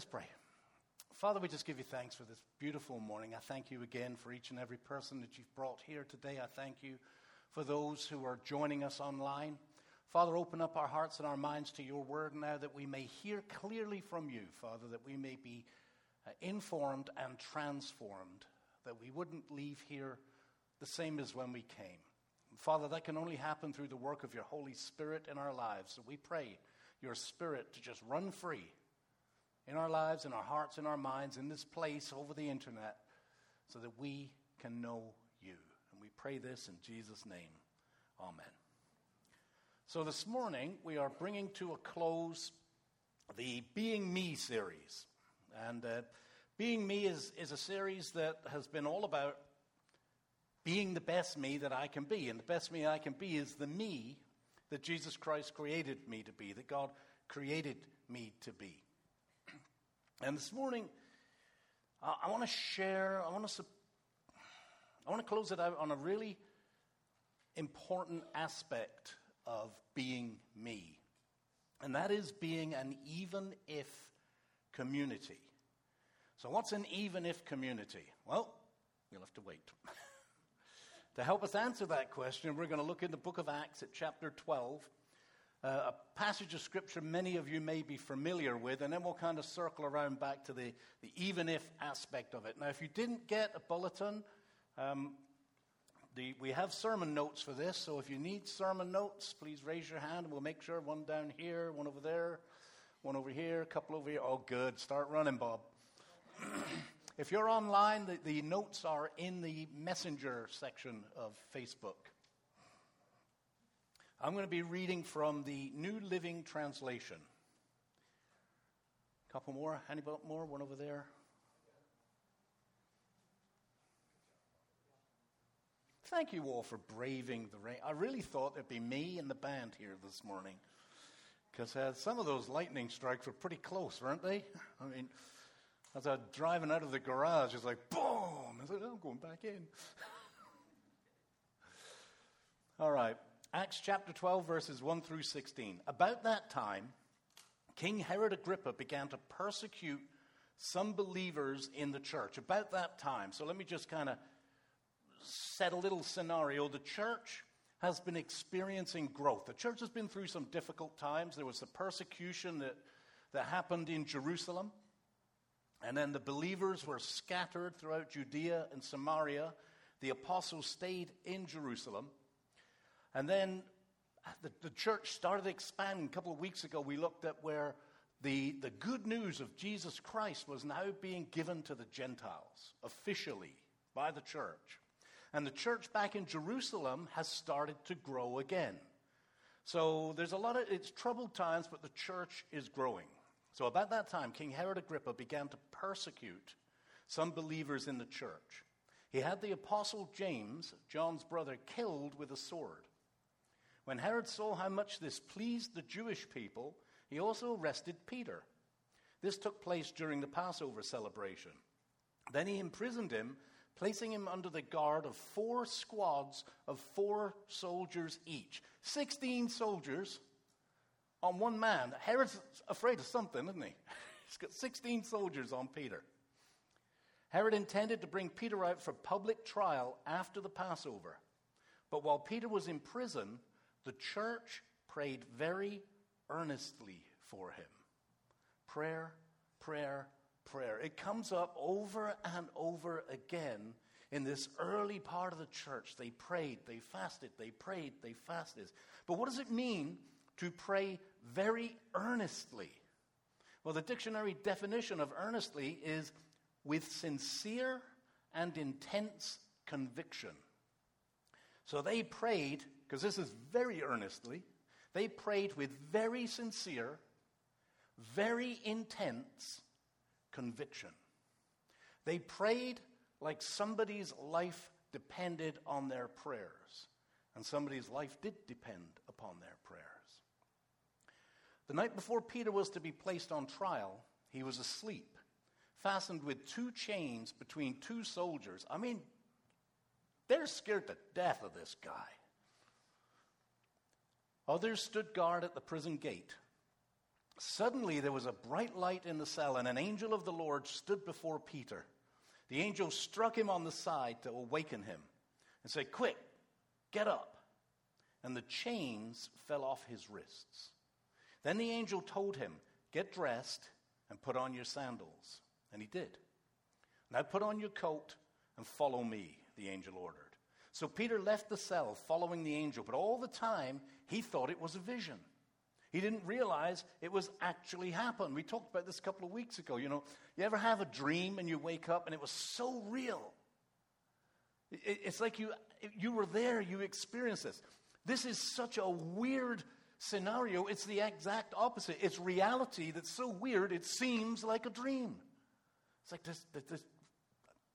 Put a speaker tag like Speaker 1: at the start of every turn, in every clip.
Speaker 1: Let's pray. Father, we just give you thanks for this beautiful morning. I thank you again for each and every person that you've brought here today. I thank you for those who are joining us online. Father, open up our hearts and our minds to your word now that we may hear clearly from you, Father, that we may be uh, informed and transformed, that we wouldn't leave here the same as when we came. Father, that can only happen through the work of your Holy Spirit in our lives. So we pray your Spirit to just run free in our lives, in our hearts, in our minds, in this place, over the internet, so that we can know you. And we pray this in Jesus' name. Amen. So this morning, we are bringing to a close the Being Me series. And uh, Being Me is, is a series that has been all about being the best me that I can be. And the best me I can be is the me that Jesus Christ created me to be, that God created me to be. And this morning, I, I want to share, I want to, I want to close it out on a really important aspect of being me. And that is being an even if community. So, what's an even if community? Well, you'll have to wait. to help us answer that question, we're going to look in the book of Acts at chapter 12 uh, a passage of scripture many of you may be familiar with, and then we'll kind of circle around back to the, the even if aspect of it. Now, if you didn't get a bulletin, um, the, we have sermon notes for this, so if you need sermon notes, please raise your hand and we'll make sure one down here, one over there, one over here, a couple over here. Oh, good. Start running, Bob. if you're online, the, the notes are in the messenger section of Facebook. I'm going to be reading from the New Living Translation. A couple more. Any more? One over there. Thank you all for braving the rain. I really thought it'd be me and the band here this morning. Because uh, some of those lightning strikes were pretty close, weren't they? I mean, as I was driving out of the garage, it's like, boom! I said, oh, I'm going back in. all right. Acts chapter 12, verses 1 through 16. About that time, King Herod Agrippa began to persecute some believers in the church. About that time. So let me just kind of set a little scenario. The church has been experiencing growth. The church has been through some difficult times. There was the persecution that, that happened in Jerusalem. And then the believers were scattered throughout Judea and Samaria. The apostles stayed in Jerusalem. And then the, the church started expanding. A couple of weeks ago, we looked at where the, the good news of Jesus Christ was now being given to the Gentiles officially by the church. And the church back in Jerusalem has started to grow again. So there's a lot of, it's troubled times, but the church is growing. So about that time, King Herod Agrippa began to persecute some believers in the church. He had the apostle James, John's brother, killed with a sword. When Herod saw how much this pleased the Jewish people, he also arrested Peter. This took place during the Passover celebration. Then he imprisoned him, placing him under the guard of four squads of four soldiers each. Sixteen soldiers on one man. Herod's afraid of something, isn't he? He's got 16 soldiers on Peter. Herod intended to bring Peter out for public trial after the Passover. But while Peter was in prison, the church prayed very earnestly for him. Prayer, prayer, prayer. It comes up over and over again in this early part of the church. They prayed, they fasted, they prayed, they fasted. But what does it mean to pray very earnestly? Well, the dictionary definition of earnestly is with sincere and intense conviction. So they prayed because this is very earnestly, they prayed with very sincere, very intense conviction. They prayed like somebody's life depended on their prayers, and somebody's life did depend upon their prayers. The night before Peter was to be placed on trial, he was asleep, fastened with two chains between two soldiers. I mean, they're scared to death of this guy. Others stood guard at the prison gate. Suddenly there was a bright light in the cell, and an angel of the Lord stood before Peter. The angel struck him on the side to awaken him and said, Quick, get up. And the chains fell off his wrists. Then the angel told him, Get dressed and put on your sandals. And he did. Now put on your coat and follow me, the angel ordered. So Peter left the cell following the angel, but all the time he thought it was a vision. He didn't realize it was actually happened. We talked about this a couple of weeks ago. You know, you ever have a dream and you wake up and it was so real? It's like you, you were there, you experienced this. This is such a weird scenario. It's the exact opposite. It's reality that's so weird it seems like a dream. It's like this, this,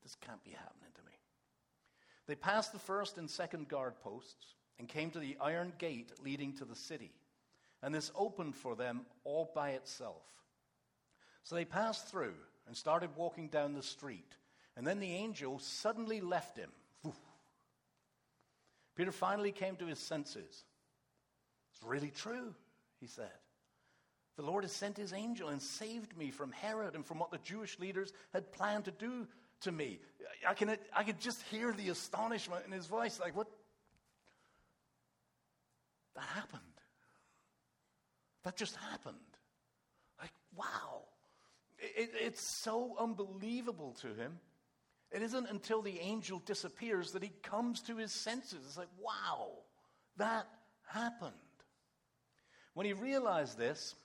Speaker 1: this can't be happening to me. They passed the first and second guard posts and came to the iron gate leading to the city and this opened for them all by itself. So they passed through and started walking down the street, and then the angel suddenly left him. Peter finally came to his senses. It's really true, he said. The Lord has sent his angel and saved me from Herod and from what the Jewish leaders had planned to do to me. I can, I could just hear the astonishment in his voice like, what? That happened. That just happened. Like, wow. It, it's so unbelievable to him. It isn't until the angel disappears that he comes to his senses. It's like, wow, that happened. When he realized this,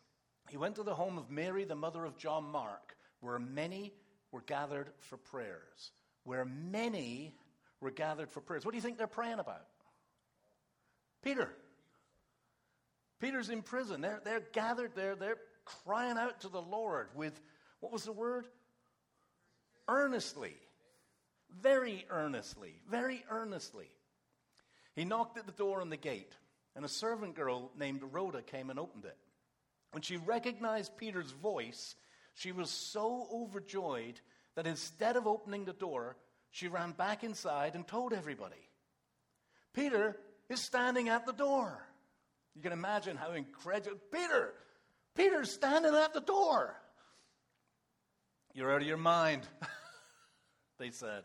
Speaker 1: he went to the home of Mary, the mother of John Mark, where many were gathered for prayers. Where many were gathered for prayers. What do you think they're praying about? Peter. Peter's in prison. They're, they're gathered there. They're crying out to the Lord with, what was the word? Earnestly. Very earnestly. Very earnestly. He knocked at the door on the gate, and a servant girl named Rhoda came and opened it. When she recognized Peter's voice, she was so overjoyed that instead of opening the door, she ran back inside and told everybody. Peter is standing at the door. You can imagine how incredulous. Peter! Peter's standing at the door. You're out of your mind, they said.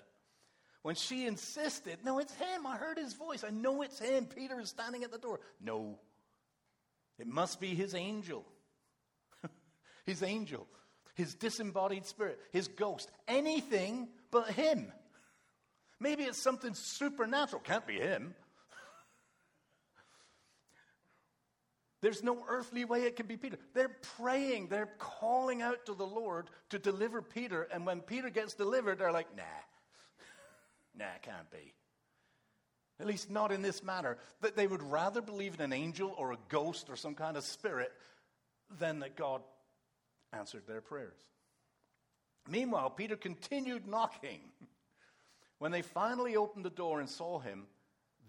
Speaker 1: When she insisted, No, it's him. I heard his voice. I know it's him. Peter is standing at the door. No, it must be his angel. his angel, his disembodied spirit, his ghost, anything but him. Maybe it's something supernatural. Can't be him. There's no earthly way it can be Peter. They're praying, they're calling out to the Lord to deliver Peter. And when Peter gets delivered, they're like, nah, nah, can't be. At least not in this manner. That they would rather believe in an angel or a ghost or some kind of spirit than that God answered their prayers. Meanwhile, Peter continued knocking. When they finally opened the door and saw him,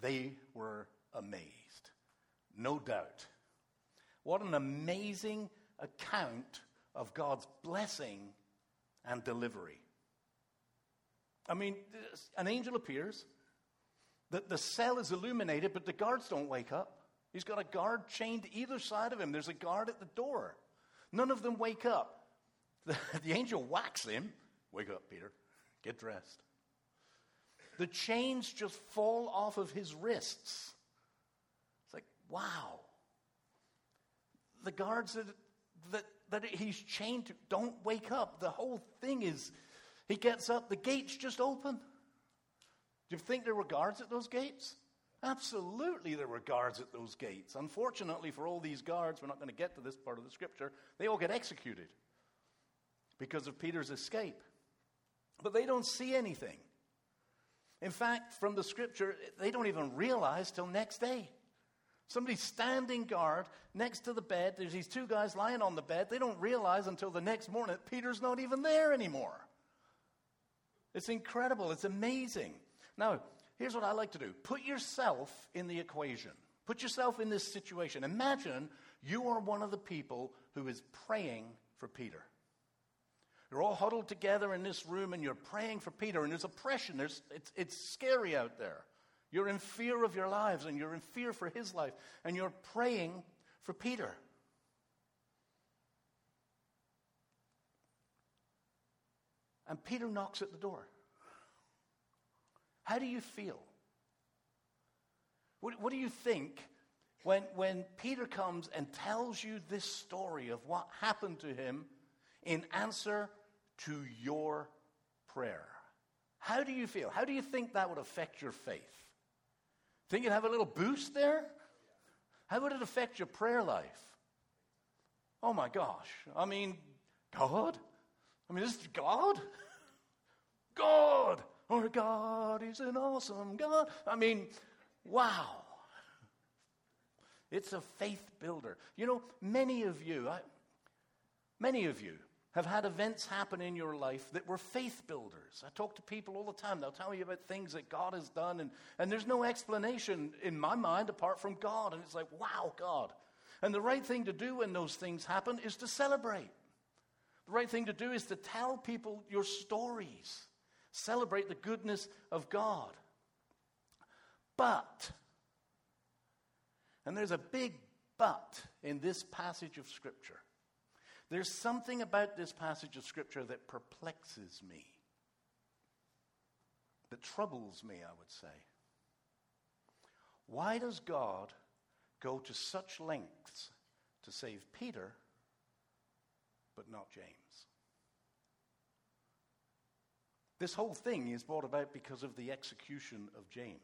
Speaker 1: they were amazed. No doubt what an amazing account of God's blessing and delivery. I mean, an angel appears, the, the cell is illuminated, but the guards don't wake up. He's got a guard chained to either side of him. There's a guard at the door. None of them wake up. The, the angel whacks him. Wake up, Peter. Get dressed. The chains just fall off of his wrists. It's like, wow the guards that, that, that he's chained to don't wake up. The whole thing is, he gets up, the gates just open. Do you think there were guards at those gates? Absolutely, there were guards at those gates. Unfortunately, for all these guards, we're not going to get to this part of the scripture, they all get executed because of Peter's escape. But they don't see anything. In fact, from the scripture, they don't even realize till next day. Somebody's standing guard next to the bed. There's these two guys lying on the bed. They don't realize until the next morning that Peter's not even there anymore. It's incredible. It's amazing. Now, here's what I like to do put yourself in the equation, put yourself in this situation. Imagine you are one of the people who is praying for Peter. You're all huddled together in this room and you're praying for Peter, and there's oppression. There's, it's, it's scary out there. You're in fear of your lives, and you're in fear for his life, and you're praying for Peter. And Peter knocks at the door. How do you feel? What, what, do you think when, when Peter comes and tells you this story of what happened to him in answer to your prayer? How do you feel? How do you think that would affect your faith? Think you'd have a little boost there? How would it affect your prayer life? Oh my gosh. I mean, God? I mean, this is God? God! Our God is an awesome God. I mean, wow. It's a faith builder. You know, many of you, I, many of you have had events happen in your life that were faith builders. I talk to people all the time. They'll tell me about things that God has done, and, and there's no explanation in my mind apart from God. And it's like, wow, God. And the right thing to do when those things happen is to celebrate. The right thing to do is to tell people your stories, celebrate the goodness of God. But, and there's a big but in this passage of Scripture. There's something about this passage of Scripture that perplexes me, that troubles me, I would say. Why does God go to such lengths to save Peter, but not James? This whole thing is brought about because of the execution of James.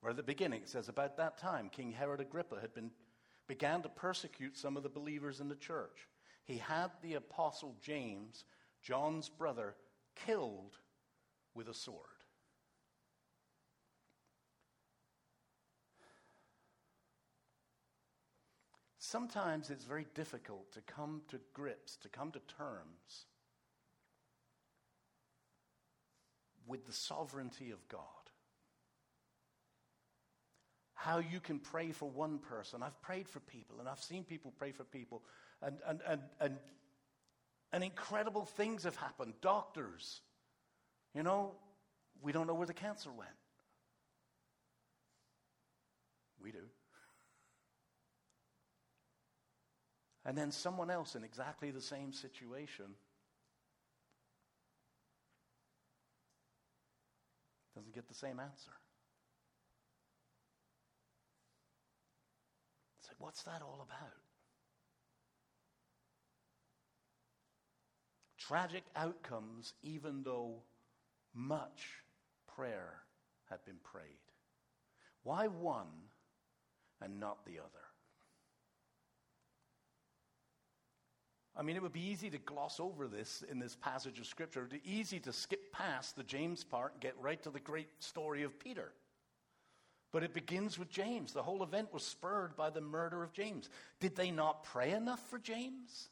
Speaker 1: Where at the beginning it says, About that time, King Herod Agrippa had been, began to persecute some of the believers in the church. He had the apostle James, John's brother, killed with a sword. Sometimes it's very difficult to come to grips, to come to terms with the sovereignty of God. How you can pray for one person. I've prayed for people, and I've seen people pray for people, and, and, and, and, and incredible things have happened. Doctors, you know, we don't know where the cancer went. We do. And then someone else in exactly the same situation doesn't get the same answer. What's that all about? Tragic outcomes, even though much prayer had been prayed. Why one and not the other? I mean, it would be easy to gloss over this in this passage of Scripture. It would be easy to skip past the James part and get right to the great story of Peter. But it begins with James. The whole event was spurred by the murder of James. Did they not pray enough for James?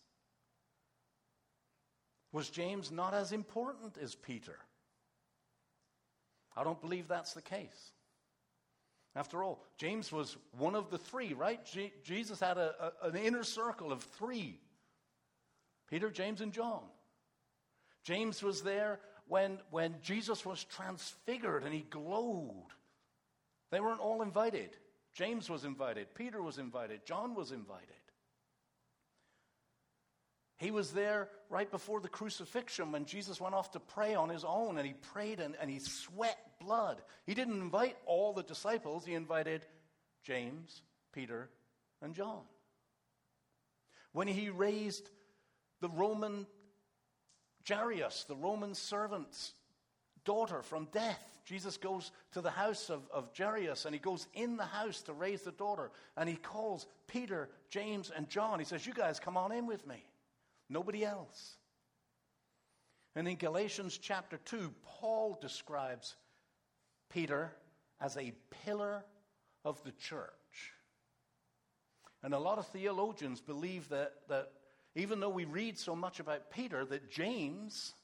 Speaker 1: Was James not as important as Peter? I don't believe that's the case. After all, James was one of the three, right? Jesus had a, a, an inner circle of three Peter, James, and John. James was there when, when Jesus was transfigured and he glowed. They weren't all invited. James was invited, Peter was invited, John was invited. He was there right before the crucifixion when Jesus went off to pray on his own and he prayed and, and he sweat blood. He didn't invite all the disciples, he invited James, Peter, and John. When he raised the Roman Jairus, the Roman servant's daughter from death. Jesus goes to the house of, of Jairus and he goes in the house to raise the daughter and he calls Peter, James, and John. He says, You guys come on in with me. Nobody else. And in Galatians chapter 2, Paul describes Peter as a pillar of the church. And a lot of theologians believe that, that even though we read so much about Peter, that James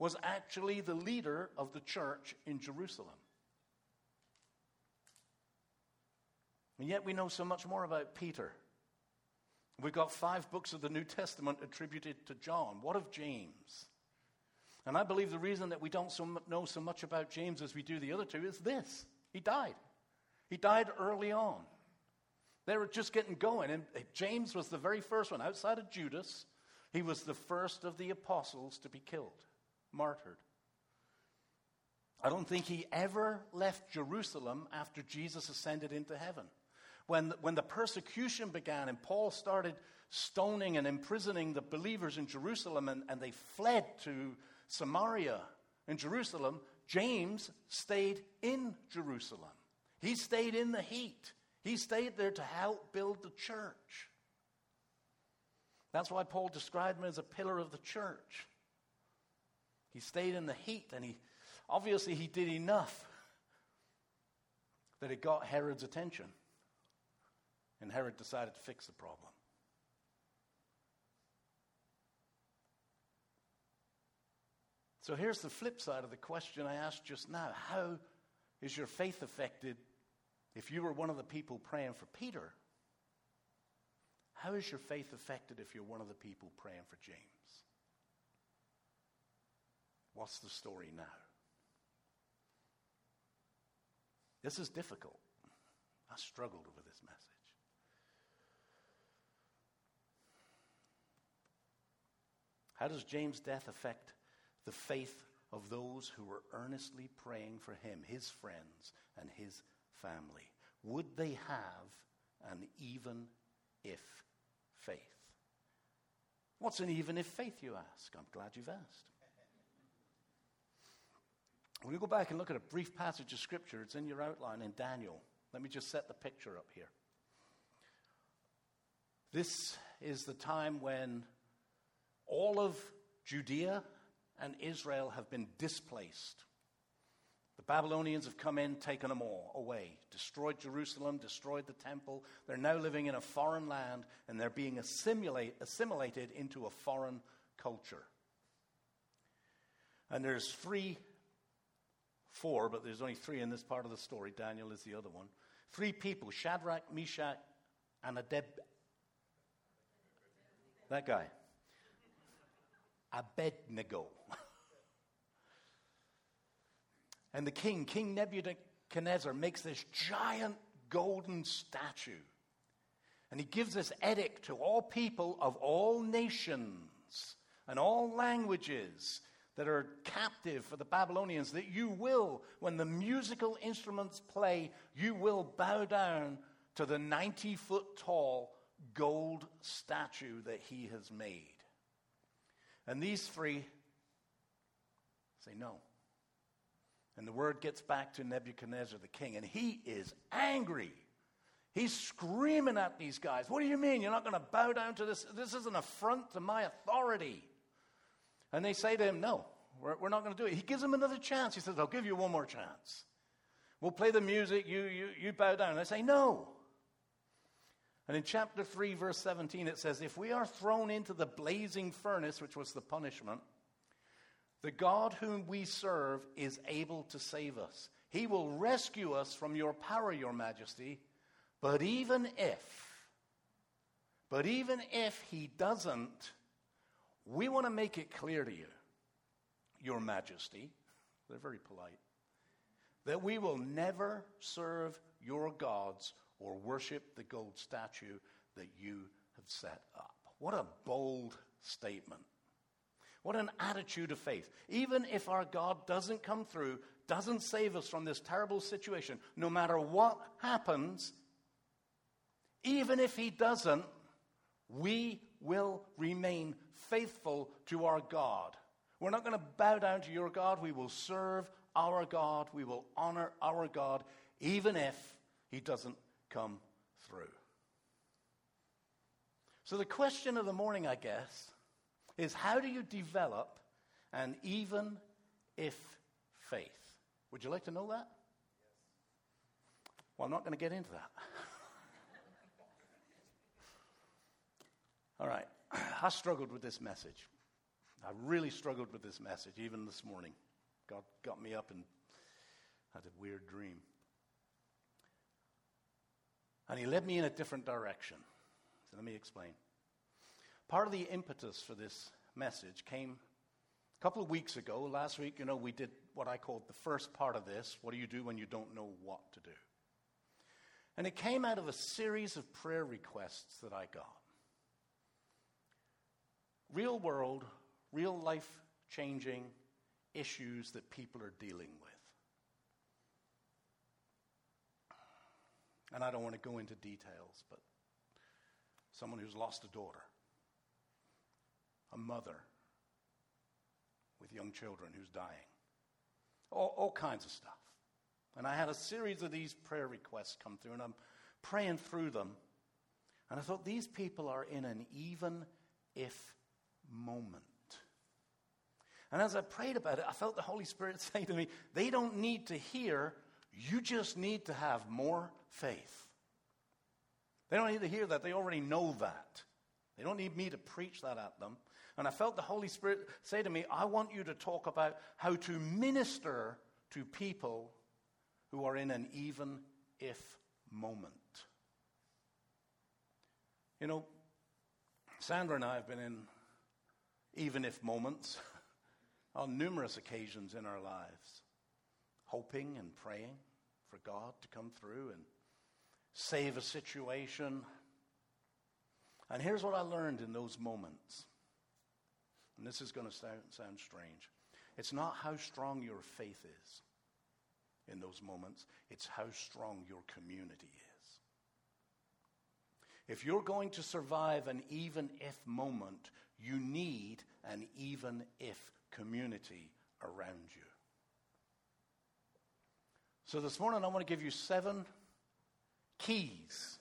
Speaker 1: was actually the leader of the church in Jerusalem. And yet we know so much more about Peter. We've got five books of the New Testament attributed to John. What of James? And I believe the reason that we don't so know so much about James as we do the other two is this he died. He died early on. They were just getting going. And James was the very first one, outside of Judas, He was the first of the apostles to be killed, martyred. I don't think he ever left Jerusalem after Jesus ascended into heaven. When, when the persecution began and Paul started stoning and imprisoning the believers in Jerusalem and, and they fled to Samaria in Jerusalem, James stayed in Jerusalem. He stayed in the heat. He stayed there to help build the church. That's why Paul described him as a pillar of the church. He stayed in the heat and he obviously he did enough that it got Herod's attention. And Herod decided to fix the problem. So here's the flip side of the question I asked just now How is your faith affected if you were one of the people praying for Peter? How is your faith affected if you're one of the people praying for James? What's the story now? This is difficult. I struggled with this message. How does James' death affect the faith of those who were earnestly praying for him, his friends, and his family? Would they have an even if faith? What's an even if faith, you ask? I'm glad you've asked. When we go back and look at a brief passage of Scripture, it's in your outline in Daniel. Let me just set the picture up here. This is the time when all of Judea and Israel have been displaced. The Babylonians have come in, taken them all away, destroyed Jerusalem, destroyed the temple. They're now living in a foreign land and they're being assimilate, assimilated into a foreign culture. And there's three four, but there's only three in this part of the story. Daniel is the other one. Three people Shadrach, Meshach, and Adeb. That guy. Abednego. and the king, King Nebuchadnezzar, makes this giant golden statue. And he gives this edict to all people of all nations and all languages that are captive for the Babylonians, that you will, when the musical instruments play, you will bow down to the 90 foot tall gold statue that he has made. And these three say no. And the word gets back to Nebuchadnezzar the king, and he is angry. He's screaming at these guys. What do you mean? You're not going to bow down to this? This is an affront to my authority. And they say to him, No, we're, we're not going to do it. He gives them another chance. He says, I'll give you one more chance. We'll play the music, you, you, you bow down. And They say, No. And in chapter 3, verse 17, it says, If we are thrown into the blazing furnace, which was the punishment, the God whom we serve is able to save us. He will rescue us from your power, your majesty. But even if, but even if he doesn't, we want to make it clear to you, Your Majesty, they're very polite, that we will never serve your gods or worship the gold statue that you have set up. What a bold statement. What an attitude of faith. Even if our God doesn't come through, doesn't save us from this terrible situation, no matter what happens, even if He doesn't, we will remain faithful to our God. We're not going to bow down to your God. We will serve our God. We will honor our God, even if he doesn't come through. So, the question of the morning, I guess, is how do you develop an even if faith? Would you like to know that? Well, I'm not going to get into that. All right. I struggled with this message. I really struggled with this message, even this morning. God got me up and had a weird dream. And he led me in a different direction. So let me explain. Part of the impetus for this message came a couple of weeks ago. Last week, you know, we did what I called the first part of this. What do you do when you don't know what to do? And it came out of a series of prayer requests that I got real world, real life changing issues that people are dealing with. And I don't want to go into details, but someone who's lost a daughter, a mother with young children who's dying, all, all kinds of stuff. And I had a series of these prayer requests come through, and I'm praying through them. And I thought, these people are in an even if moment. And as I prayed about it, I felt the Holy Spirit say to me, they don't need to hear, you just need to have more faith. They don't need to hear that, they already know that. They don't need me to preach that at them. And I felt the Holy Spirit say to me, I want you to talk about how to minister to people who are in an even if moment. You know, Sandra and I have been in even if moments on numerous occasions in our lives, hoping and praying for God to come through and save a situation. And here's what I learned in those moments. And this is going to sound, sound strange. It's not how strong your faith is in those moments, it's how strong your community is. If you're going to survive an even if moment, you need an even if community around you. So this morning, I want to give you seven keys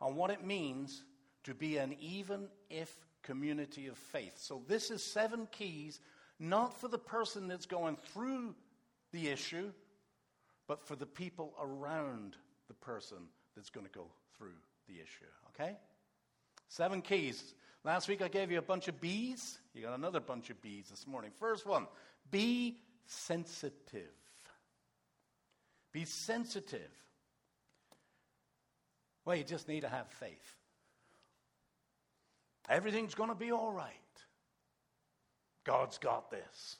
Speaker 1: on what it means to be an even if community of faith. So this is seven keys, not for the person that's going through the issue, but for the people around the person that's going to go through the issue. Okay? Seven keys. Last week I gave you a bunch of B's. You got another bunch of B's this morning. First one be sensitive. Be sensitive. Well, you just need to have faith. Everything's going to be all right. God's got this.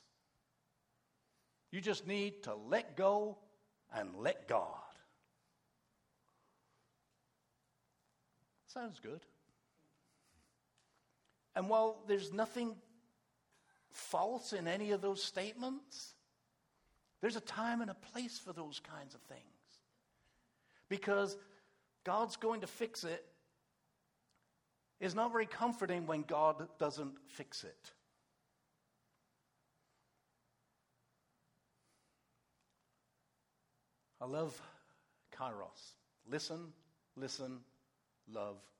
Speaker 1: You just need to let go and let God. Sounds good. And while there's nothing false in any of those statements, there's a time and a place for those kinds of things. Because God's going to fix it is not very comforting when God doesn't fix it. I love kairos. Listen, listen, love, love.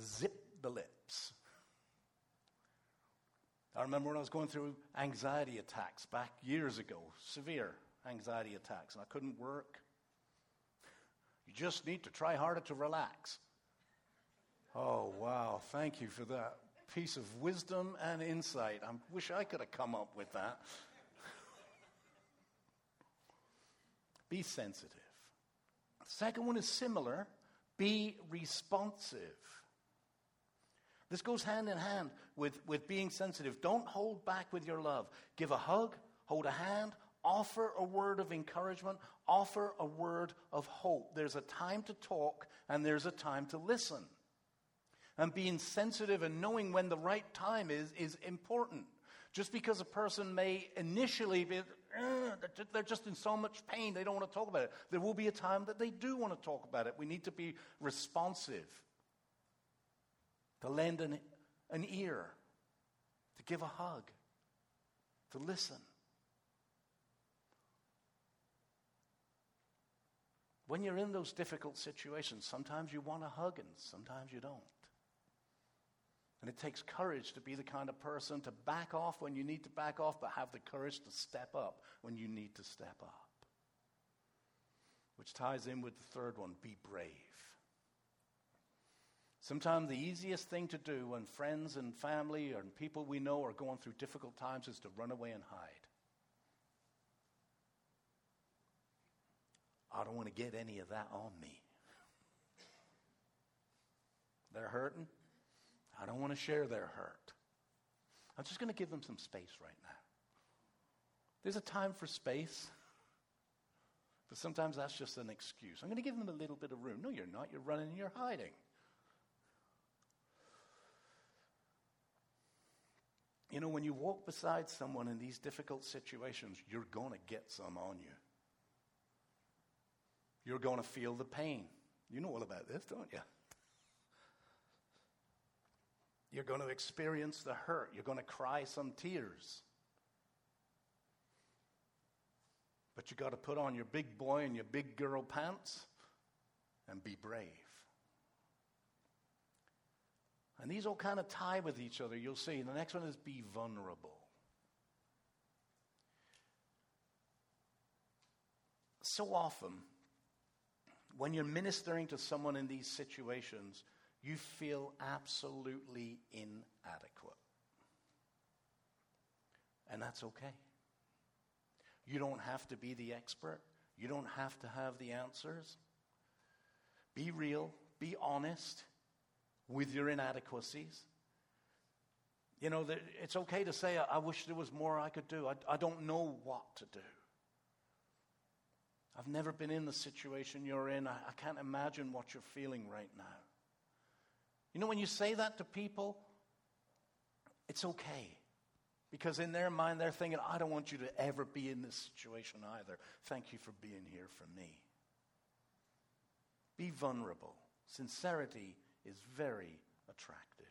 Speaker 1: Zip the lips. I remember when I was going through anxiety attacks back years ago, severe anxiety attacks, and I couldn't work. You just need to try harder to relax. Oh, wow. Thank you for that piece of wisdom and insight. I wish I could have come up with that. Be sensitive. The second one is similar be responsive. This goes hand in hand with, with being sensitive. Don't hold back with your love. Give a hug, hold a hand, offer a word of encouragement, offer a word of hope. There's a time to talk and there's a time to listen. And being sensitive and knowing when the right time is is important. Just because a person may initially be, they're just in so much pain, they don't want to talk about it. There will be a time that they do want to talk about it. We need to be responsive, to lend an, an ear, to give a hug, to listen. When you're in those difficult situations, sometimes you want a hug and sometimes you don't. And it takes courage to be the kind of person to back off when you need to back off, but have the courage to step up when you need to step up. Which ties in with the third one be brave. Sometimes the easiest thing to do when friends and family and people we know are going through difficult times is to run away and hide. I don't want to get any of that on me. They're hurting. I don't want to share their hurt. I'm just going to give them some space right now. There's a time for space, but sometimes that's just an excuse. I'm going to give them a little bit of room. No, you're not. You're running and you're hiding. You know, when you walk beside someone in these difficult situations, you're going to get some on you. You're going to feel the pain. You know all about this, don't you? You're going to experience the hurt. You're going to cry some tears. But you got to put on your big boy and your big girl pants and be brave. And these all kind of tie with each other, you'll see. The next one is be vulnerable. So often, when you're ministering to someone in these situations, you feel absolutely inadequate. And that's okay. You don't have to be the expert, you don't have to have the answers. Be real, be honest with your inadequacies. You know, it's okay to say, I wish there was more I could do. I, I don't know what to do. I've never been in the situation you're in. I, I can't imagine what you're feeling right now. You know, when you say that to people, it's okay. Because in their mind, they're thinking, I don't want you to ever be in this situation either. Thank you for being here for me. Be vulnerable. Sincerity is very attractive.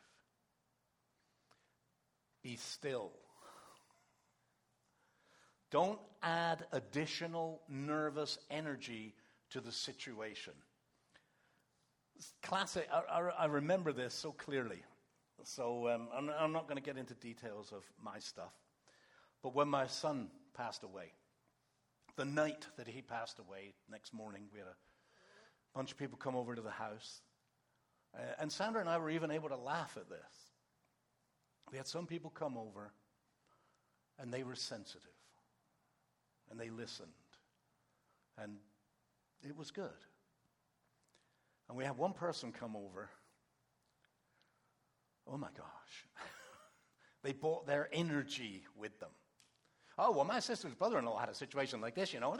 Speaker 1: Be still. Don't add additional nervous energy to the situation. Classic, I, I, I remember this so clearly. So um, I'm, I'm not going to get into details of my stuff. But when my son passed away, the night that he passed away, next morning, we had a bunch of people come over to the house. Uh, and Sandra and I were even able to laugh at this. We had some people come over, and they were sensitive, and they listened, and it was good. And we had one person come over. Oh my gosh. they brought their energy with them. Oh, well, my sister's brother in law had a situation like this, you know.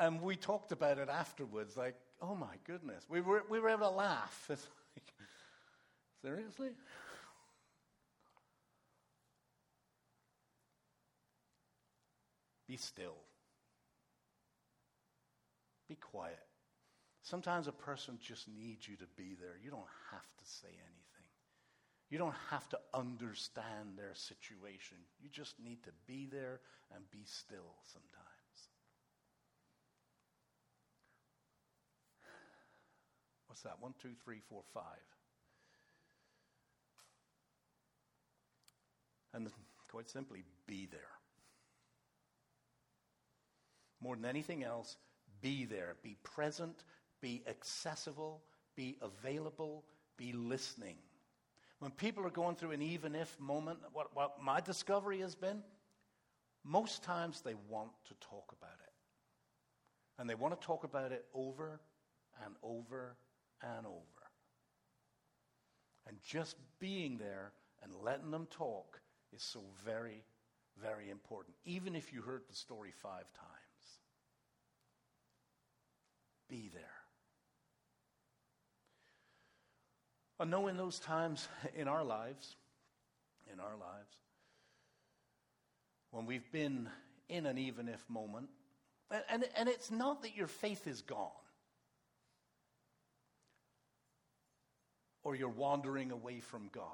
Speaker 1: And we talked about it afterwards, like, oh my goodness. We were, we were able to laugh. It's like, seriously? Be still. Be quiet. Sometimes a person just needs you to be there. You don't have to say anything. You don't have to understand their situation. You just need to be there and be still sometimes. What's that? One, two, three, four, five. And quite simply, be there. More than anything else, be there, be present, be accessible, be available, be listening. When people are going through an even if moment, what, what my discovery has been, most times they want to talk about it. And they want to talk about it over and over and over. And just being there and letting them talk is so very, very important, even if you heard the story five times be there. I know in those times in our lives, in our lives, when we've been in an even if moment, and, and, and it's not that your faith is gone or you're wandering away from God.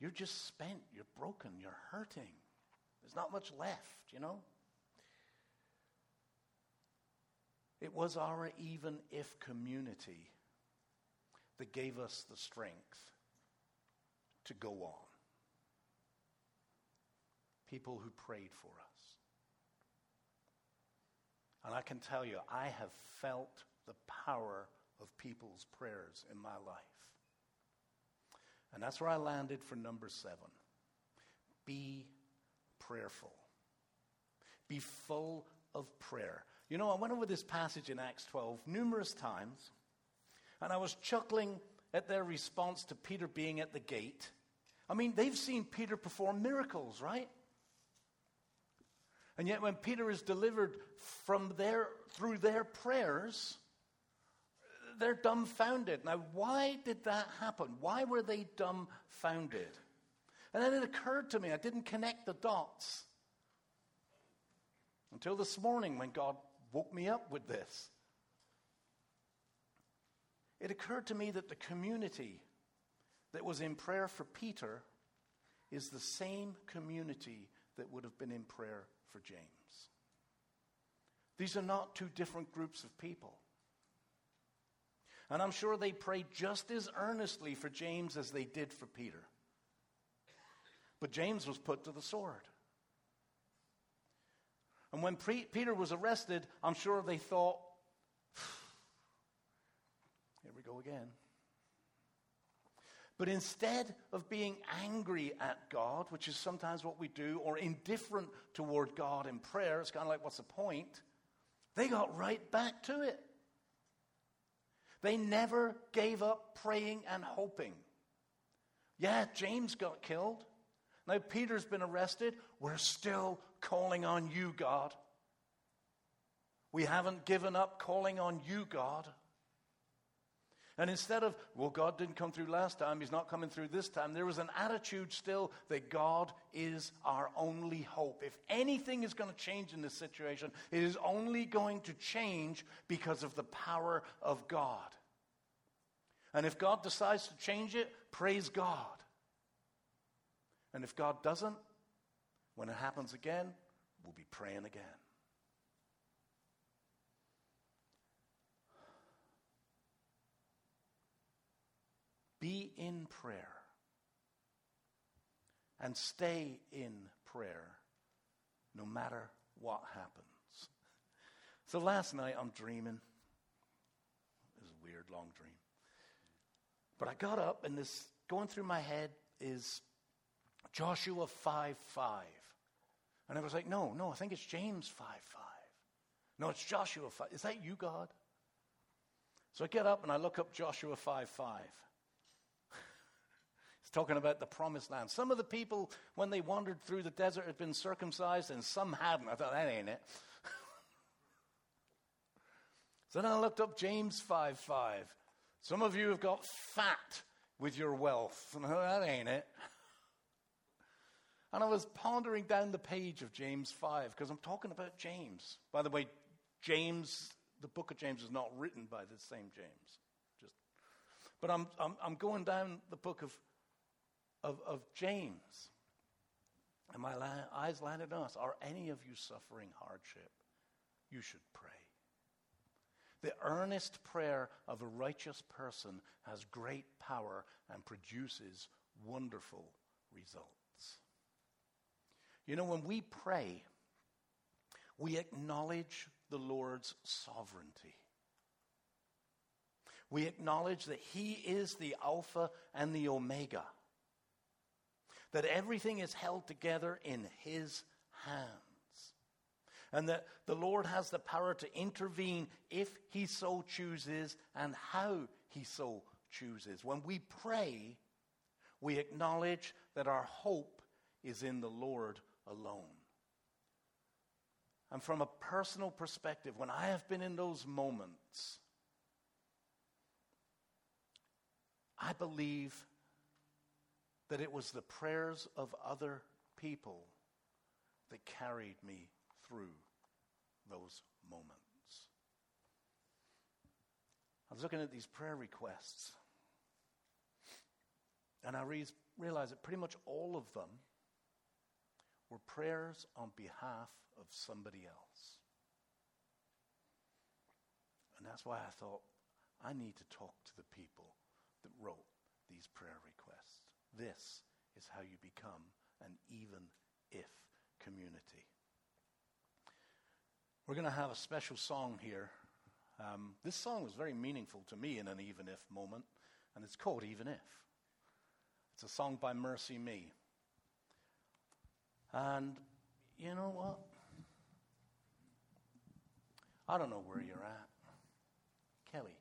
Speaker 1: You're just spent, you're broken, you're hurting. There's not much left, you know? It was our even if community that gave us the strength to go on. People who prayed for us. And I can tell you, I have felt the power of people's prayers in my life. And that's where I landed for number seven. Be prayerful. Be full of prayer. You know, I went over this passage in Acts 12 numerous times, and I was chuckling at their response to Peter being at the gate. I mean, they've seen Peter perform miracles, right? And yet, when Peter is delivered from their, through their prayers, they're dumbfounded. Now, why did that happen? Why were they dumbfounded? And then it occurred to me, I didn't connect the dots until this morning when God woke me up with this. It occurred to me that the community that was in prayer for Peter is the same community that would have been in prayer for James. These are not two different groups of people. And I'm sure they prayed just as earnestly for James as they did for Peter. But James was put to the sword. And when pre- Peter was arrested, I'm sure they thought, here we go again. But instead of being angry at God, which is sometimes what we do, or indifferent toward God in prayer, it's kind of like, what's the point? They got right back to it. They never gave up praying and hoping. Yeah, James got killed. Now Peter's been arrested. We're still calling on you, God. We haven't given up calling on you, God. And instead of, well, God didn't come through last time, He's not coming through this time, there was an attitude still that God is our only hope. If anything is going to change in this situation, it is only going to change because of the power of God. And if God decides to change it, praise God. And if God doesn't, when it happens again, we'll be praying again. Be in prayer and stay in prayer no matter what happens. So last night I'm dreaming. It was a weird long dream. But I got up and this going through my head is Joshua 5 5. And I was like, no, no, I think it's James 5 5. No, it's Joshua 5. Is that you, God? So I get up and I look up Joshua 5 5. It's talking about the promised land. Some of the people, when they wandered through the desert, had been circumcised, and some hadn't. I thought, that ain't it. so then I looked up James 5 5. Some of you have got fat with your wealth. That ain't it. And I was pondering down the page of James 5 because I'm talking about James. By the way, James, the book of James is not written by the same James. Just, but I'm, I'm, I'm going down the book of of, of James. And my la- eyes landed on us. Are any of you suffering hardship? You should pray. The earnest prayer of a righteous person has great power and produces wonderful results. You know, when we pray, we acknowledge the Lord's sovereignty. We acknowledge that He is the Alpha and the Omega that everything is held together in His hands. And that the Lord has the power to intervene if He so chooses and how He so chooses. When we pray, we acknowledge that our hope is in the Lord alone. And from a personal perspective, when I have been in those moments, I believe that it was the prayers of other people that carried me through those moments. I was looking at these prayer requests, and I re- realized that pretty much all of them were prayers on behalf of somebody else. And that's why I thought I need to talk to the people that wrote these prayer requests. This is how you become an even if community. We're going to have a special song here. Um, this song was very meaningful to me in an even if moment, and it's called Even If. It's a song by MercyMe. And you know what? I don't know where you're at. Kelly,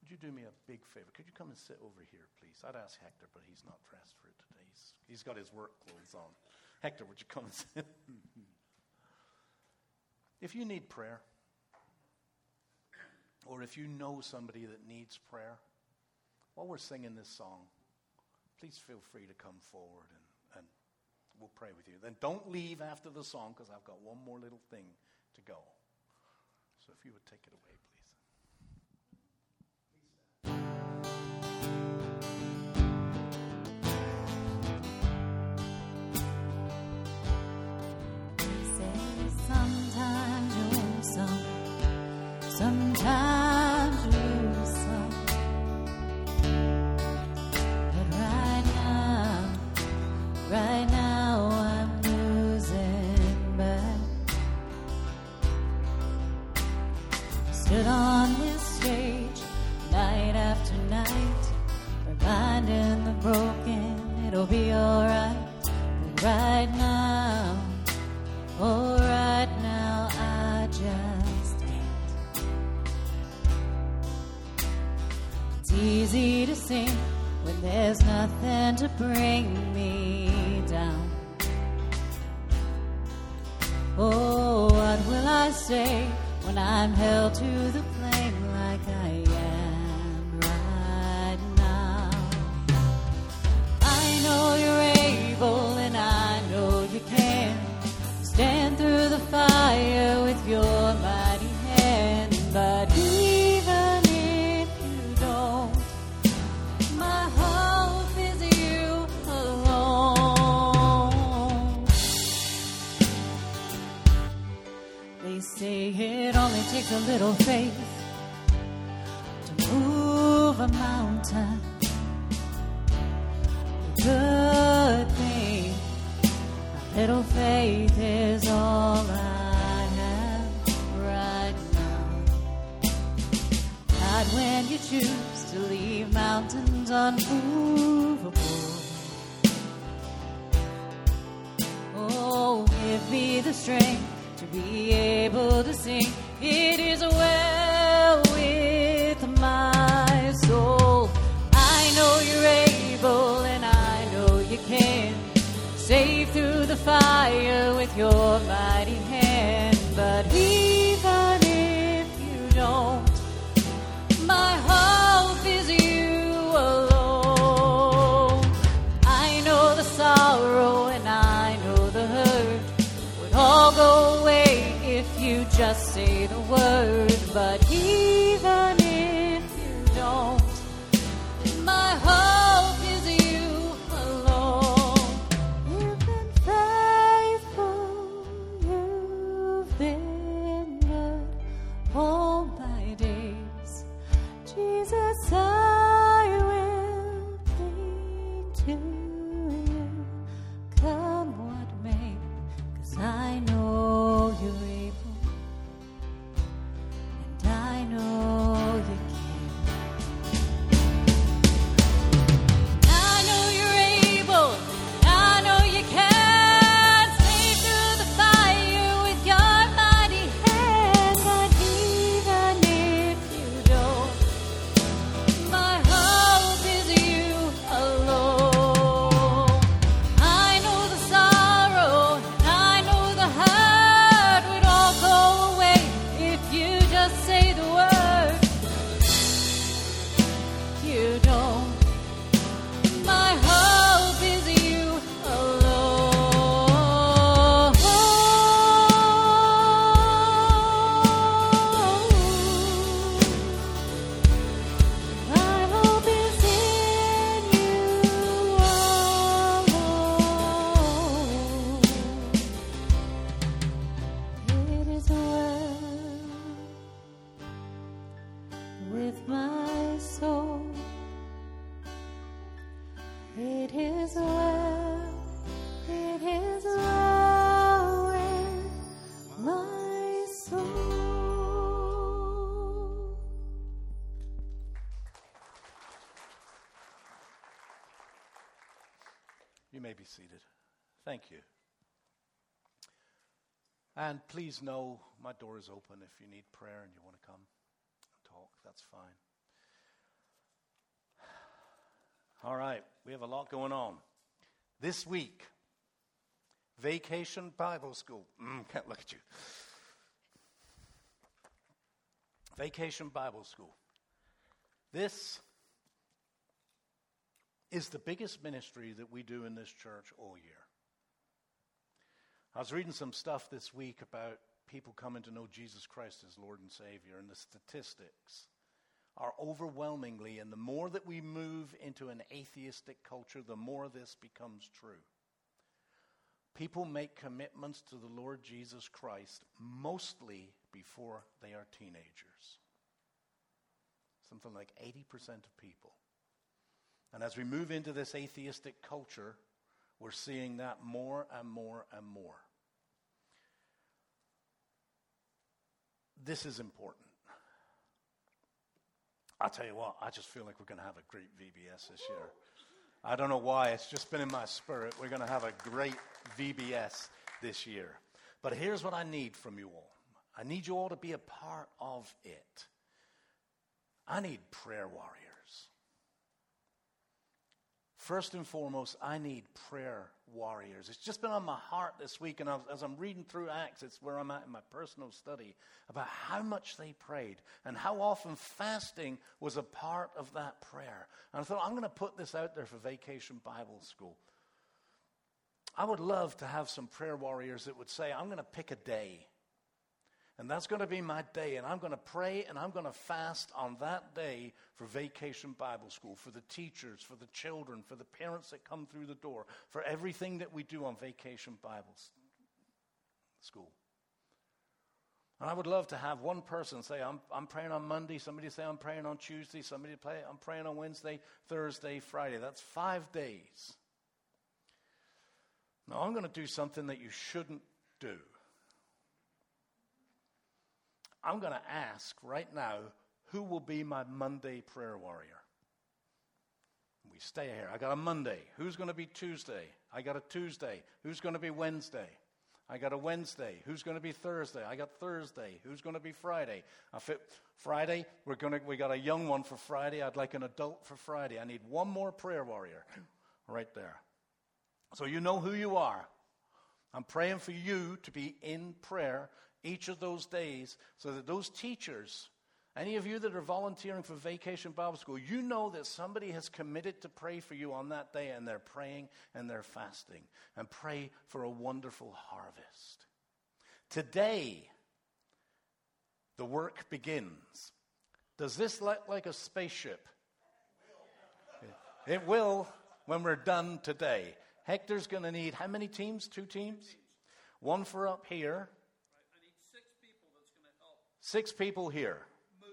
Speaker 1: would you do me a big favor? Could you come and sit over here, please? I'd ask Hector, but he's not dressed for it today. He's, he's got his work clothes on. Hector, would you come and sit? if you need prayer,
Speaker 2: or if you know somebody that needs prayer, while we're singing this song, please feel free to come forward and, and we'll pray with you. Then don't leave after the song because I've got one more little thing to go. So if you would take it away,
Speaker 1: please.
Speaker 2: a little faith to move a mountain. A good thing, a little faith is all I have right now. God, when you choose to leave mountains unmovable. Oh, give me the strength be able to sing, It is well with my soul. I know you're able and I know you can save through the fire with your mighty hand. But he just say the word. Thank you. And please know my door is open if you need prayer and you want to come and talk. That's fine. All right, we have a lot going on. This week, Vacation Bible School. Mm, can't look at you.
Speaker 1: Vacation Bible School. This is the biggest ministry that we do in this church all year. I was reading some stuff this week about people coming to know Jesus Christ as Lord and Savior, and the statistics are overwhelmingly, and the more that we move into an atheistic culture, the more this becomes true. People make commitments to the Lord Jesus Christ mostly before they are teenagers. Something like 80% of people. And as we move into this atheistic culture, we're seeing that more and more and more. This is important. I'll tell you what, I just feel like we're going to have a great VBS this year. I don't know why, it's just been in my spirit. We're going to have a great VBS this year. But here's what I need from you all I need you all to be a part of it. I need prayer warriors. First and foremost, I need prayer warriors. It's just been on my heart this week, and as I'm reading through Acts, it's where I'm at in my personal study about how much they prayed and how often fasting was a part of that prayer. And I thought, I'm going to put this out there for Vacation Bible School. I would love to have some prayer warriors that would say, I'm going to pick a day and that's going to be my day. And I'm going to pray and I'm going to fast on that day for Vacation Bible School, for the teachers, for the children, for the parents that come through the door, for everything that we do on Vacation Bible School. And I would love to have one person say, I'm, I'm praying on Monday, somebody say, I'm praying on Tuesday, somebody say, I'm praying on Wednesday, Thursday, Friday. That's five days. Now, I'm going to do something that you shouldn't do. I'm going to ask right now who will be my Monday prayer warrior? We stay here. I got a Monday. Who's going to be Tuesday? I got a Tuesday. Who's going to be Wednesday? I got a Wednesday. Who's going to be Thursday? I got Thursday. Who's going to be Friday? I fit Friday. We're going to. We got a young one for Friday. I'd like an adult for Friday. I need one more prayer warrior, right there. So you know who you are. I'm praying for you to be in prayer each of those days so that those teachers, any of you that are volunteering for Vacation Bible School, you know that somebody has committed to pray for you on that day and they're praying and they're fasting and pray for a wonderful harvest. Today, the work begins. Does this look like a spaceship? It will when we're done today. Hector's going to need how many teams? Two teams? One for up here Six people here. Move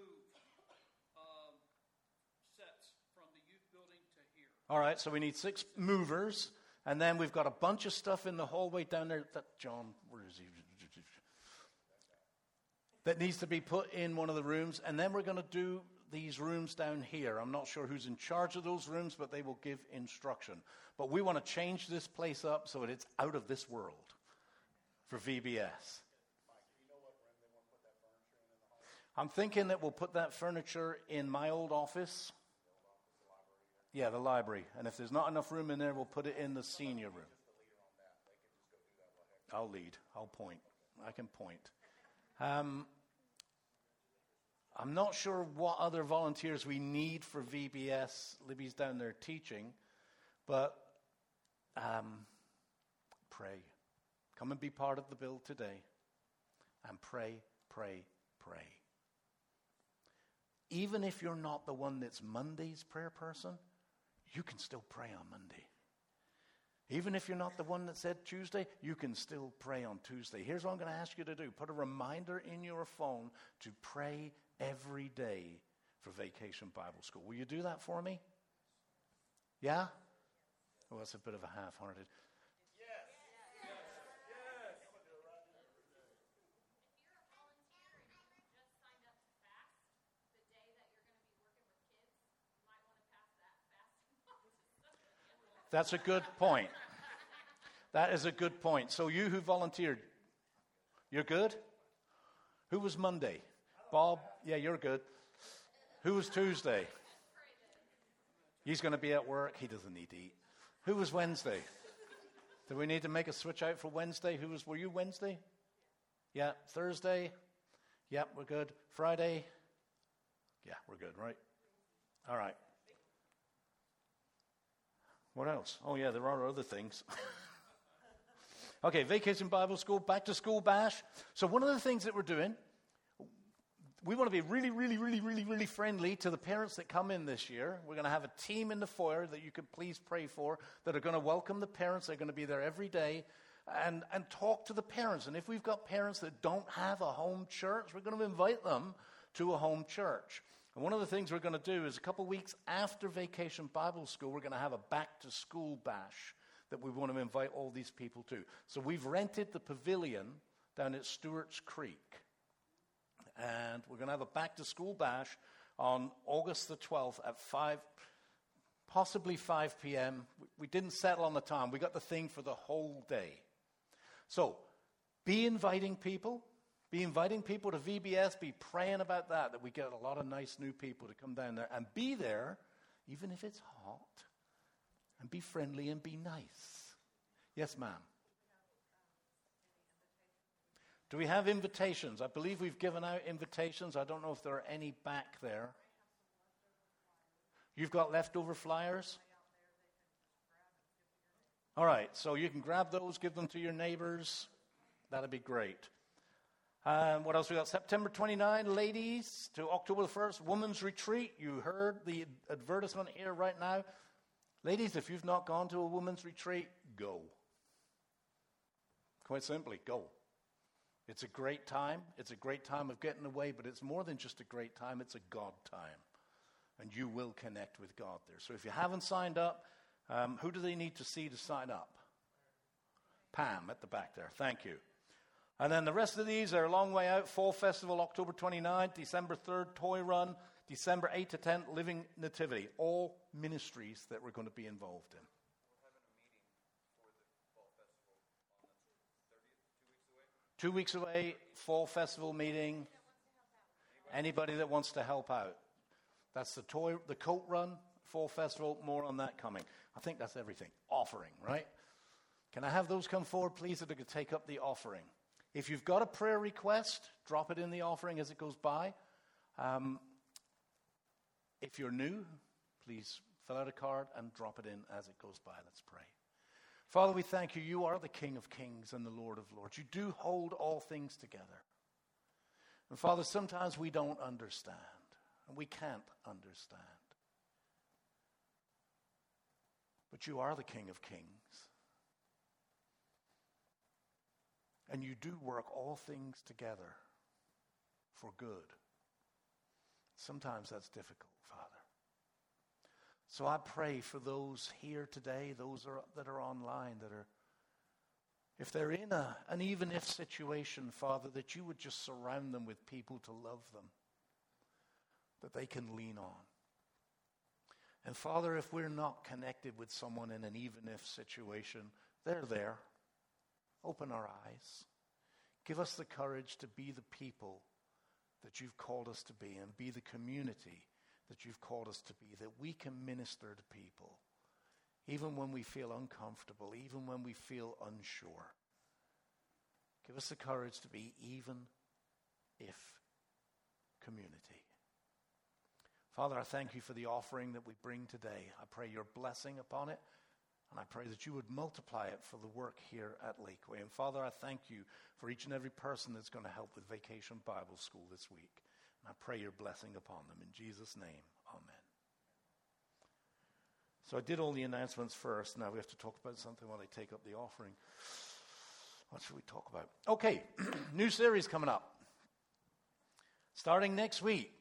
Speaker 1: um, sets from the youth building to here. All right, so we need six movers, and then we've got a bunch of stuff in the hallway down there. That John, where is he? That needs to be put in one of the rooms, and then we're going to do these rooms down here. I'm not sure who's in charge of those rooms, but they will give instruction. But we want to change this place up so that it's out of this world for VBS. I'm thinking that we'll put that furniture in my old office. Yeah, the library. And if there's not enough room in there, we'll put it in the senior room. I'll lead. I'll point. I can point. Um, I'm not sure what other volunteers we need for VBS. Libby's down there teaching. But um, pray. Come and be part of the build today. And pray, pray, pray even if you're not the one that's Monday's prayer person, you can still pray on Monday. Even if you're not the one that said Tuesday, you can still pray on Tuesday. Here's what I'm going to ask you to do put a reminder in your phone to pray every day for Vacation Bible School. Will you do that for me? Yeah? Well, that's a bit of a half hearted. That's a good point. That is a good point. So, you who volunteered, you're good? Who was Monday? Bob? Yeah, you're good. Who was Tuesday? He's going to be at work. He doesn't need to eat. Who was Wednesday? Do we need to make a switch out for Wednesday? Who was, were you Wednesday? Yeah. Thursday? Yep, we're good. Friday? Yeah, we're good, right? All right. What else? Oh, yeah, there are other things. okay, Vacation Bible School, back to school bash. So, one of the things that we're doing, we want to be really, really, really, really, really friendly to the parents that come in this year. We're going to have a team in the foyer that you could please pray for that are going to welcome the parents. They're going to be there every day and, and talk to the parents. And if we've got parents that don't have a home church, we're going to invite them to a home church. And one of the things we're going to do is a couple of weeks after Vacation Bible School, we're going to have a back to school bash that we want to invite all these people to. So we've rented the pavilion down at Stewart's Creek. And we're going to have a back to school bash on August the 12th at 5, possibly 5 p.m. We didn't settle on the time. We got the thing for the whole day. So be inviting people. Be inviting people to VBS, be praying about that, that we get a lot of nice new people to come down there and be there, even if it's hot, and be friendly and be nice. Yes, ma'am. Do we have invitations? I believe we've given out invitations. I don't know if there are any back there. You've got leftover flyers? All right, so you can grab those, give them to your neighbors. That'd be great. Um, what else we got? September 29, ladies, to October 1st, women's retreat. You heard the advertisement here right now. Ladies, if you've not gone to a women's retreat, go. Quite simply, go. It's a great time. It's a great time of getting away, but it's more than just a great time, it's a God time. And you will connect with God there. So if you haven't signed up, um, who do they need to see to sign up? Pam at the back there. Thank you. And then the rest of these are a long way out. Fall Festival, October 29th, December 3rd, Toy Run, December 8th to 10th, Living Nativity. All ministries that we're going to be involved in. Two weeks away, Fall Festival meeting. Anybody that wants to help out. That's the toy, the coat run, Fall Festival. More on that coming. I think that's everything. Offering, right? Can I have those come forward, please, that are going to take up the offering? If you've got a prayer request, drop it in the offering as it goes by. Um, if you're new, please fill out a card and drop it in as it goes by. Let's pray. Father, we thank you. You are the King of kings and the Lord of lords. You do hold all things together. And Father, sometimes we don't understand, and we can't understand. But you are the King of kings. And you do work all things together for good. Sometimes that's difficult, Father. So I pray for those here today, those are, that are online, that are, if they're in a, an even if situation, Father, that you would just surround them with people to love them, that they can lean on. And Father, if we're not connected with someone in an even if situation, they're there. Open our eyes. Give us the courage to be the people that you've called us to be and be the community that you've called us to be, that we can minister to people, even when we feel uncomfortable, even when we feel unsure. Give us the courage to be even if community. Father, I thank you for the offering that we bring today. I pray your blessing upon it. And I pray that you would multiply it for the work here at Lakeway. And Father, I thank you for each and every person that's going to help with Vacation Bible School this week. And I pray your blessing upon them. In Jesus' name, amen. So I did all the announcements first. Now we have to talk about something while they take up the offering. What should we talk about? Okay, new series coming up. Starting next week.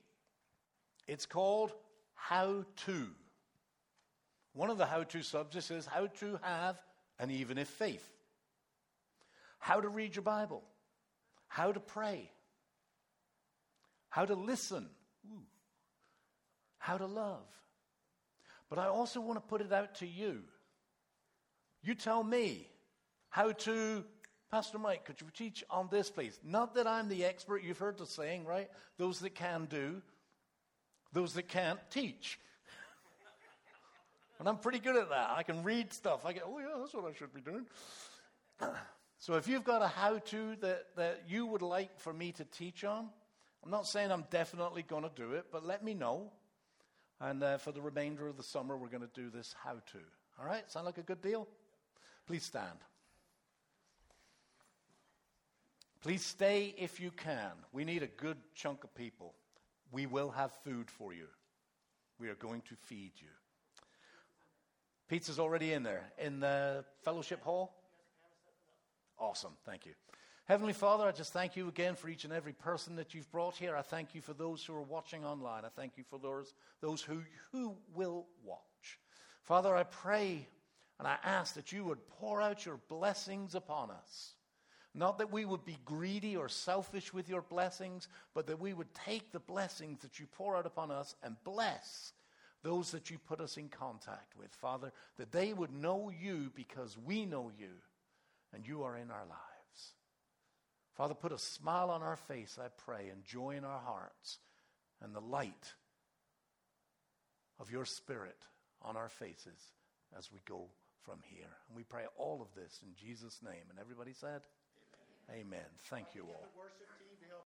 Speaker 1: It's called How To. One of the how to subjects is how to have an even if faith, how to read your Bible, how to pray, how to listen, Ooh. how to love. But I also want to put it out to you. You tell me how to, Pastor Mike, could you teach on this, please? Not that I'm the expert, you've heard the saying, right? Those that can do, those that can't teach. And I'm pretty good at that. I can read stuff. I get, oh, yeah, that's what I should be doing. So if you've got a how to that, that you would like for me to teach on, I'm not saying I'm definitely going to do it, but let me know. And uh, for the remainder of the summer, we're going to do this how to. All right? Sound like a good deal? Please stand. Please stay if you can. We need a good chunk of people. We will have food for you. We are going to feed you. Pizza's already in there in the fellowship hall. Awesome. Thank you. Heavenly Father, I just thank you again for each and every person that you've brought here. I thank you for those who are watching online. I thank you for those, those who, who will watch. Father, I pray and I ask that you would pour out your blessings upon us. Not that we would be greedy or selfish with your blessings, but that we would take the blessings that you pour out upon us and bless those that you put us in contact with, Father, that they would know you because we know you and you are in our lives. Father, put a smile on our face, I pray, and joy in our hearts and the light of your Spirit on our faces as we go from here. And we pray all of this in Jesus' name. And everybody said, Amen. Amen. Thank you all.